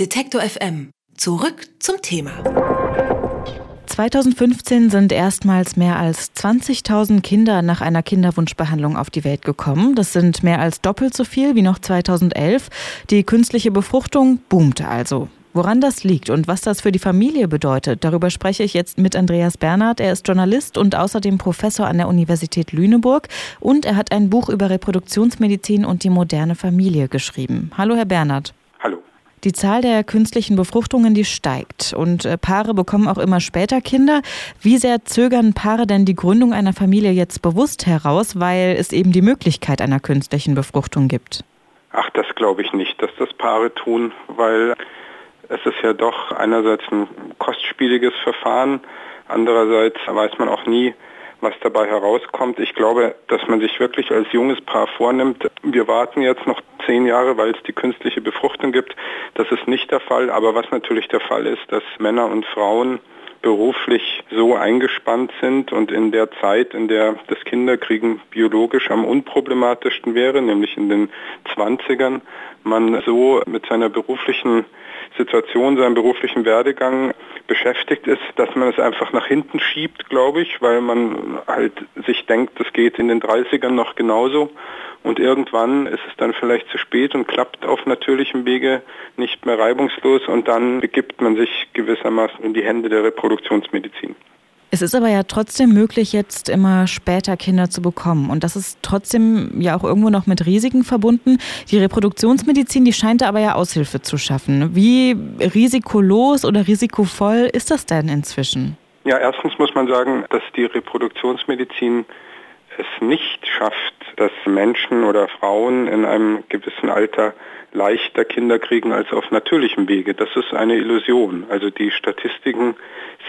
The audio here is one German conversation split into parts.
Detektor FM. Zurück zum Thema. 2015 sind erstmals mehr als 20.000 Kinder nach einer Kinderwunschbehandlung auf die Welt gekommen. Das sind mehr als doppelt so viel wie noch 2011. Die künstliche Befruchtung boomte also. Woran das liegt und was das für die Familie bedeutet, darüber spreche ich jetzt mit Andreas Bernhard. Er ist Journalist und außerdem Professor an der Universität Lüneburg und er hat ein Buch über Reproduktionsmedizin und die moderne Familie geschrieben. Hallo, Herr Bernhard. Die Zahl der künstlichen Befruchtungen, die steigt und äh, Paare bekommen auch immer später Kinder. Wie sehr zögern Paare denn die Gründung einer Familie jetzt bewusst heraus, weil es eben die Möglichkeit einer künstlichen Befruchtung gibt? Ach, das glaube ich nicht, dass das Paare tun, weil es ist ja doch einerseits ein kostspieliges Verfahren, andererseits weiß man auch nie, was dabei herauskommt. Ich glaube, dass man sich wirklich als junges Paar vornimmt, wir warten jetzt noch zehn Jahre, weil es die künstliche Befruchtung gibt. Das ist nicht der Fall. Aber was natürlich der Fall ist, dass Männer und Frauen beruflich so eingespannt sind und in der Zeit, in der das Kinderkriegen biologisch am unproblematischsten wäre, nämlich in den 20ern, man so mit seiner beruflichen Situation, seinem beruflichen Werdegang beschäftigt ist, dass man es einfach nach hinten schiebt, glaube ich, weil man halt sich denkt, das geht in den 30ern noch genauso und irgendwann ist es dann vielleicht zu spät und klappt auf natürlichem Wege nicht mehr reibungslos und dann begibt man sich gewissermaßen in die Hände der Reproduktionsmedizin. Es ist aber ja trotzdem möglich, jetzt immer später Kinder zu bekommen. Und das ist trotzdem ja auch irgendwo noch mit Risiken verbunden. Die Reproduktionsmedizin, die scheint da aber ja Aushilfe zu schaffen. Wie risikolos oder risikovoll ist das denn inzwischen? Ja, erstens muss man sagen, dass die Reproduktionsmedizin es nicht schafft, dass Menschen oder Frauen in einem gewissen Alter leichter Kinder kriegen als auf natürlichem Wege. Das ist eine Illusion. Also die Statistiken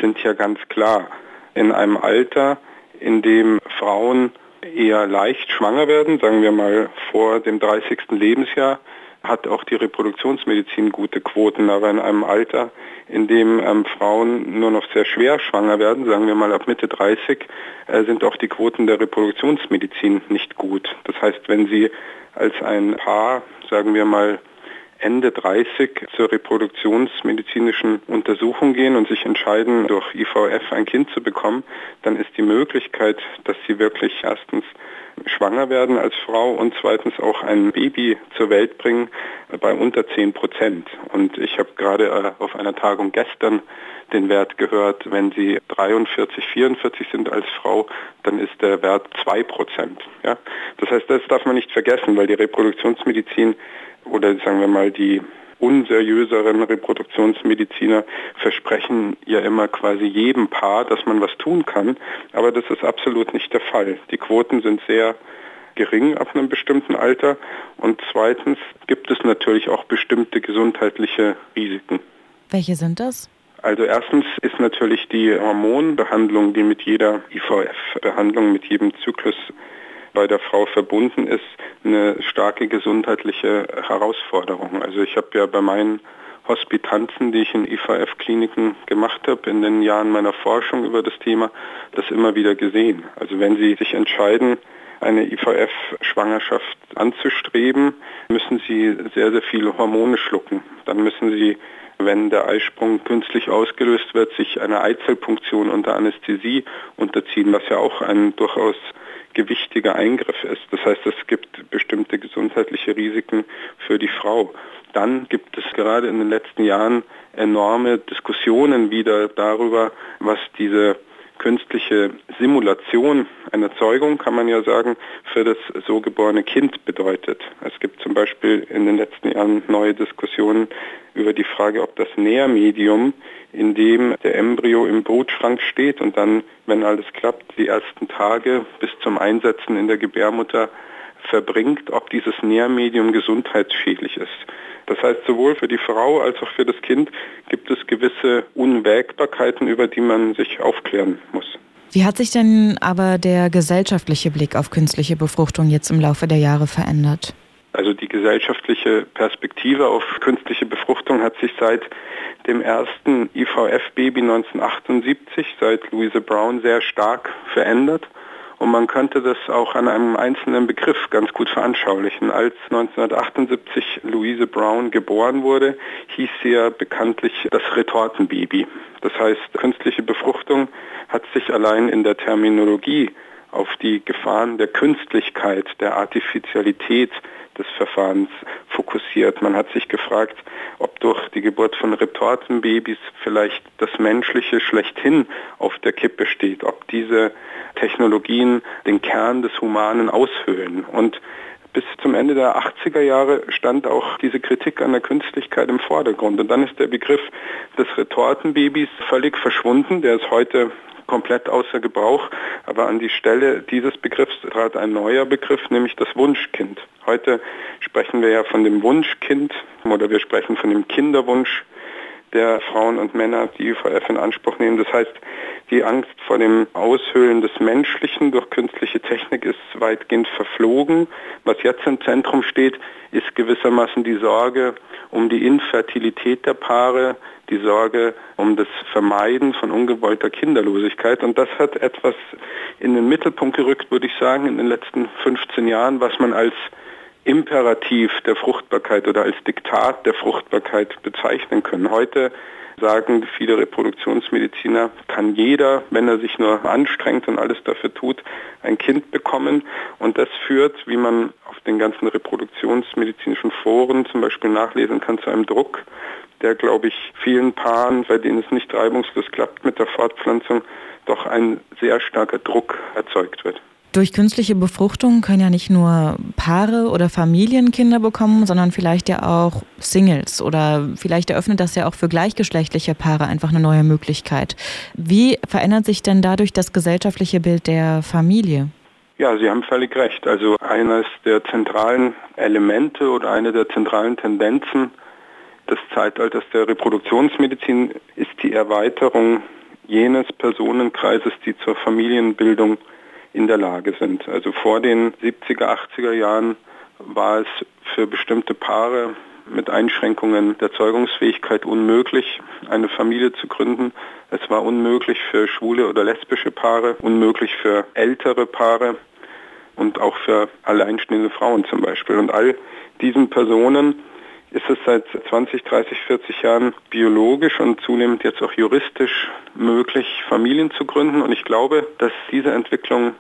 sind ja ganz klar in einem Alter, in dem Frauen eher leicht schwanger werden, sagen wir mal vor dem 30. Lebensjahr, hat auch die Reproduktionsmedizin gute Quoten, aber in einem Alter, in dem ähm, Frauen nur noch sehr schwer schwanger werden, sagen wir mal ab Mitte 30, äh, sind auch die Quoten der Reproduktionsmedizin nicht gut. Das heißt, wenn Sie als ein Paar, sagen wir mal, Ende 30 zur reproduktionsmedizinischen Untersuchung gehen und sich entscheiden, durch IVF ein Kind zu bekommen, dann ist die Möglichkeit, dass sie wirklich erstens schwanger werden als Frau und zweitens auch ein Baby zur Welt bringen bei unter 10 Prozent. Und ich habe gerade äh, auf einer Tagung gestern den Wert gehört, wenn Sie 43, 44 sind als Frau, dann ist der Wert 2 Prozent. Ja? Das heißt, das darf man nicht vergessen, weil die Reproduktionsmedizin oder sagen wir mal die unseriöseren Reproduktionsmediziner versprechen ja immer quasi jedem Paar, dass man was tun kann, aber das ist absolut nicht der Fall. Die Quoten sind sehr gering ab einem bestimmten Alter und zweitens gibt es natürlich auch bestimmte gesundheitliche Risiken. Welche sind das? Also erstens ist natürlich die Hormonbehandlung, die mit jeder IVF-Behandlung, mit jedem Zyklus bei der Frau verbunden ist, eine starke gesundheitliche Herausforderung. Also ich habe ja bei meinen Hospitanzen, die ich in IVF-Kliniken gemacht habe, in den Jahren meiner Forschung über das Thema, das immer wieder gesehen. Also wenn Sie sich entscheiden, eine IVF-Schwangerschaft anzustreben, müssen Sie sehr, sehr viele Hormone schlucken. Dann müssen Sie, wenn der Eisprung künstlich ausgelöst wird, sich einer Eizellpunktion unter Anästhesie unterziehen, was ja auch ein durchaus gewichtiger Eingriff ist. Das heißt, es gibt bestimmte gesundheitliche Risiken für die Frau. Dann gibt es gerade in den letzten Jahren enorme Diskussionen wieder darüber, was diese künstliche Simulation einer Zeugung, kann man ja sagen, für das so geborene Kind bedeutet. Es gibt zum Beispiel in den letzten Jahren neue Diskussionen über die Frage, ob das Nährmedium, in dem der Embryo im Brutschrank steht und dann, wenn alles klappt, die ersten Tage bis zum Einsetzen in der Gebärmutter verbringt, ob dieses Nährmedium gesundheitsschädlich ist. Das heißt, sowohl für die Frau als auch für das Kind gibt es gewisse Unwägbarkeiten, über die man sich aufklären muss. Wie hat sich denn aber der gesellschaftliche Blick auf künstliche Befruchtung jetzt im Laufe der Jahre verändert? Also die gesellschaftliche Perspektive auf künstliche Befruchtung hat sich seit dem ersten IVF-Baby 1978, seit Louise Brown, sehr stark verändert. Und man könnte das auch an einem einzelnen Begriff ganz gut veranschaulichen. Als 1978 Louise Brown geboren wurde, hieß sie ja bekanntlich das Retortenbaby. Das heißt, künstliche Befruchtung hat sich allein in der Terminologie auf die Gefahren der Künstlichkeit, der Artificialität des Verfahrens fokussiert. Man hat sich gefragt, ob durch die Geburt von Retortenbabys vielleicht das Menschliche schlechthin auf der Kippe steht, ob diese Technologien den Kern des Humanen aushöhlen. Und bis zum Ende der 80er Jahre stand auch diese Kritik an der Künstlichkeit im Vordergrund. Und dann ist der Begriff des Retortenbabys völlig verschwunden. Der ist heute komplett außer Gebrauch. Aber an die Stelle dieses Begriffs trat ein neuer Begriff, nämlich das Wunschkind. Heute sprechen wir ja von dem Wunschkind oder wir sprechen von dem Kinderwunsch der Frauen und Männer, die IVF in Anspruch nehmen. Das heißt, die Angst vor dem Aushöhlen des Menschlichen durch künstliche Technik ist weitgehend verflogen. Was jetzt im Zentrum steht, ist gewissermaßen die Sorge um die Infertilität der Paare, die Sorge um das Vermeiden von ungewollter Kinderlosigkeit. Und das hat etwas in den Mittelpunkt gerückt, würde ich sagen, in den letzten 15 Jahren, was man als Imperativ der Fruchtbarkeit oder als Diktat der Fruchtbarkeit bezeichnen können. Heute sagen viele Reproduktionsmediziner, kann jeder, wenn er sich nur anstrengt und alles dafür tut, ein Kind bekommen. Und das führt, wie man auf den ganzen reproduktionsmedizinischen Foren zum Beispiel nachlesen kann, zu einem Druck, der, glaube ich, vielen Paaren, bei denen es nicht reibungslos klappt mit der Fortpflanzung, doch ein sehr starker Druck erzeugt wird. Durch künstliche Befruchtung können ja nicht nur Paare oder Familien Kinder bekommen, sondern vielleicht ja auch Singles oder vielleicht eröffnet das ja auch für gleichgeschlechtliche Paare einfach eine neue Möglichkeit. Wie verändert sich denn dadurch das gesellschaftliche Bild der Familie? Ja, Sie haben völlig recht. Also eines der zentralen Elemente oder eine der zentralen Tendenzen des Zeitalters der Reproduktionsmedizin ist die Erweiterung jenes Personenkreises, die zur Familienbildung in der Lage sind. Also vor den 70er, 80er Jahren war es für bestimmte Paare mit Einschränkungen der Zeugungsfähigkeit unmöglich, eine Familie zu gründen. Es war unmöglich für schwule oder lesbische Paare, unmöglich für ältere Paare und auch für alleinstehende Frauen zum Beispiel. Und all diesen Personen ist es seit 20, 30, 40 Jahren biologisch und zunehmend jetzt auch juristisch möglich, Familien zu gründen. Und ich glaube, dass diese Entwicklung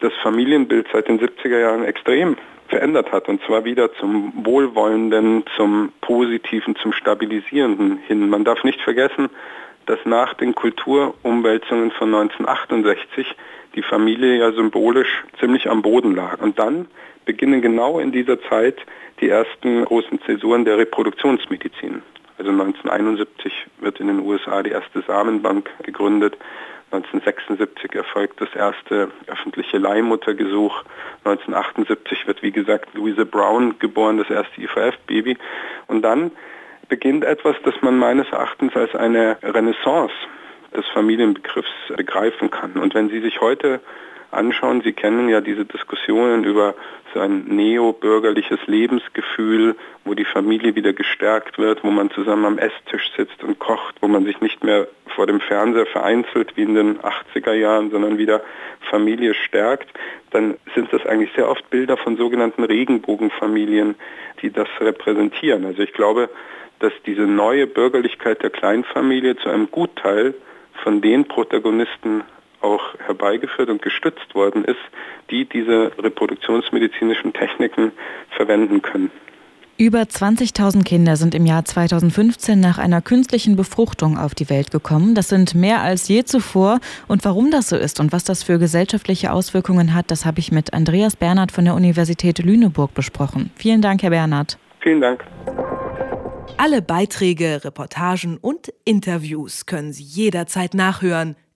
das Familienbild seit den 70er Jahren extrem verändert hat und zwar wieder zum Wohlwollenden, zum Positiven, zum Stabilisierenden hin. Man darf nicht vergessen, dass nach den Kulturumwälzungen von 1968 die Familie ja symbolisch ziemlich am Boden lag. Und dann beginnen genau in dieser Zeit die ersten großen Zäsuren der Reproduktionsmedizin. Also 1971 wird in den USA die erste Samenbank gegründet. 1976 erfolgt das erste öffentliche Leihmuttergesuch. 1978 wird, wie gesagt, Louise Brown geboren, das erste IVF-Baby. Und dann beginnt etwas, das man meines Erachtens als eine Renaissance des Familienbegriffs begreifen kann. Und wenn Sie sich heute anschauen. Sie kennen ja diese Diskussionen über so ein neobürgerliches Lebensgefühl, wo die Familie wieder gestärkt wird, wo man zusammen am Esstisch sitzt und kocht, wo man sich nicht mehr vor dem Fernseher vereinzelt wie in den 80er Jahren, sondern wieder Familie stärkt, dann sind das eigentlich sehr oft Bilder von sogenannten Regenbogenfamilien, die das repräsentieren. Also ich glaube, dass diese neue Bürgerlichkeit der Kleinfamilie zu einem Gutteil von den Protagonisten auch herbeigeführt und gestützt worden ist, die diese reproduktionsmedizinischen Techniken verwenden können. Über 20.000 Kinder sind im Jahr 2015 nach einer künstlichen Befruchtung auf die Welt gekommen. Das sind mehr als je zuvor. Und warum das so ist und was das für gesellschaftliche Auswirkungen hat, das habe ich mit Andreas Bernhard von der Universität Lüneburg besprochen. Vielen Dank, Herr Bernhard. Vielen Dank. Alle Beiträge, Reportagen und Interviews können Sie jederzeit nachhören